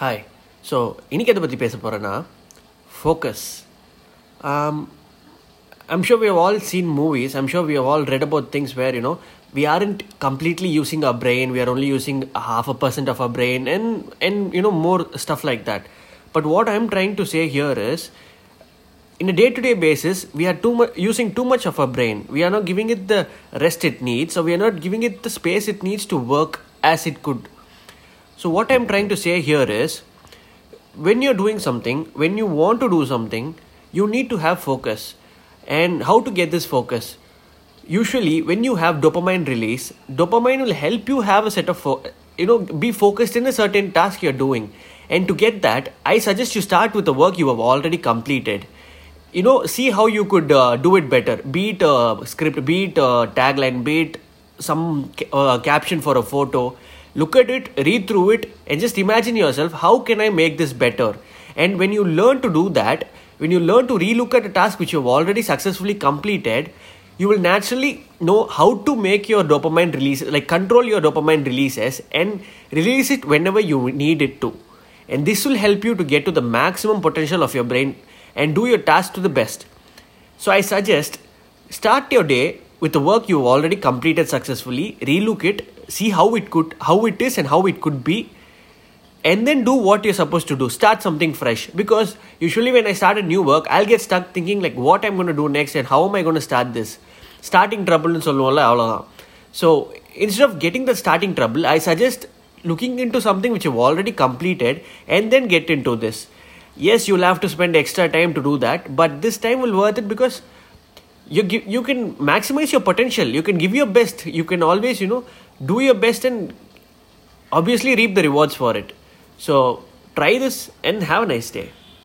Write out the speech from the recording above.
hi. Hi so focus. Um, I'm sure we have all seen movies. I'm sure we have all read about things where you know we aren't completely using our brain. We are only using half a percent of our brain and and you know more stuff like that. But what i'm trying to say here is in a day-to-day basis we are too much using too much of our brain. We are not giving it the rest it needs so we are not giving it the space it needs to work as it could. So what I'm trying to say here is, when you're doing something, when you want to do something, you need to have focus. And how to get this focus? Usually, when you have dopamine release, dopamine will help you have a set of, fo- you know, be focused in a certain task you're doing. And to get that, I suggest you start with the work you have already completed. You know, see how you could uh, do it better. Be it a script, be it a tagline, be it some uh, caption for a photo. Look at it, read through it, and just imagine yourself how can I make this better? And when you learn to do that, when you learn to relook at a task which you've already successfully completed, you will naturally know how to make your dopamine release, like control your dopamine releases and release it whenever you need it to. And this will help you to get to the maximum potential of your brain and do your task to the best. So I suggest start your day with the work you've already completed successfully, relook it, see how it could how it is and how it could be and then do what you're supposed to do. Start something fresh. Because usually when i start a new work i'll get stuck thinking like what i'm going to do next and how am i going to start this? Starting trouble so so instead of getting the starting trouble i suggest looking into something which you've already completed and then get into this. Yes you'll have to spend extra time to do that but this time will worth it because you give, you can maximize your potential. You can give your best. You can always you know do your best and obviously reap the rewards for it. So try this and have a nice day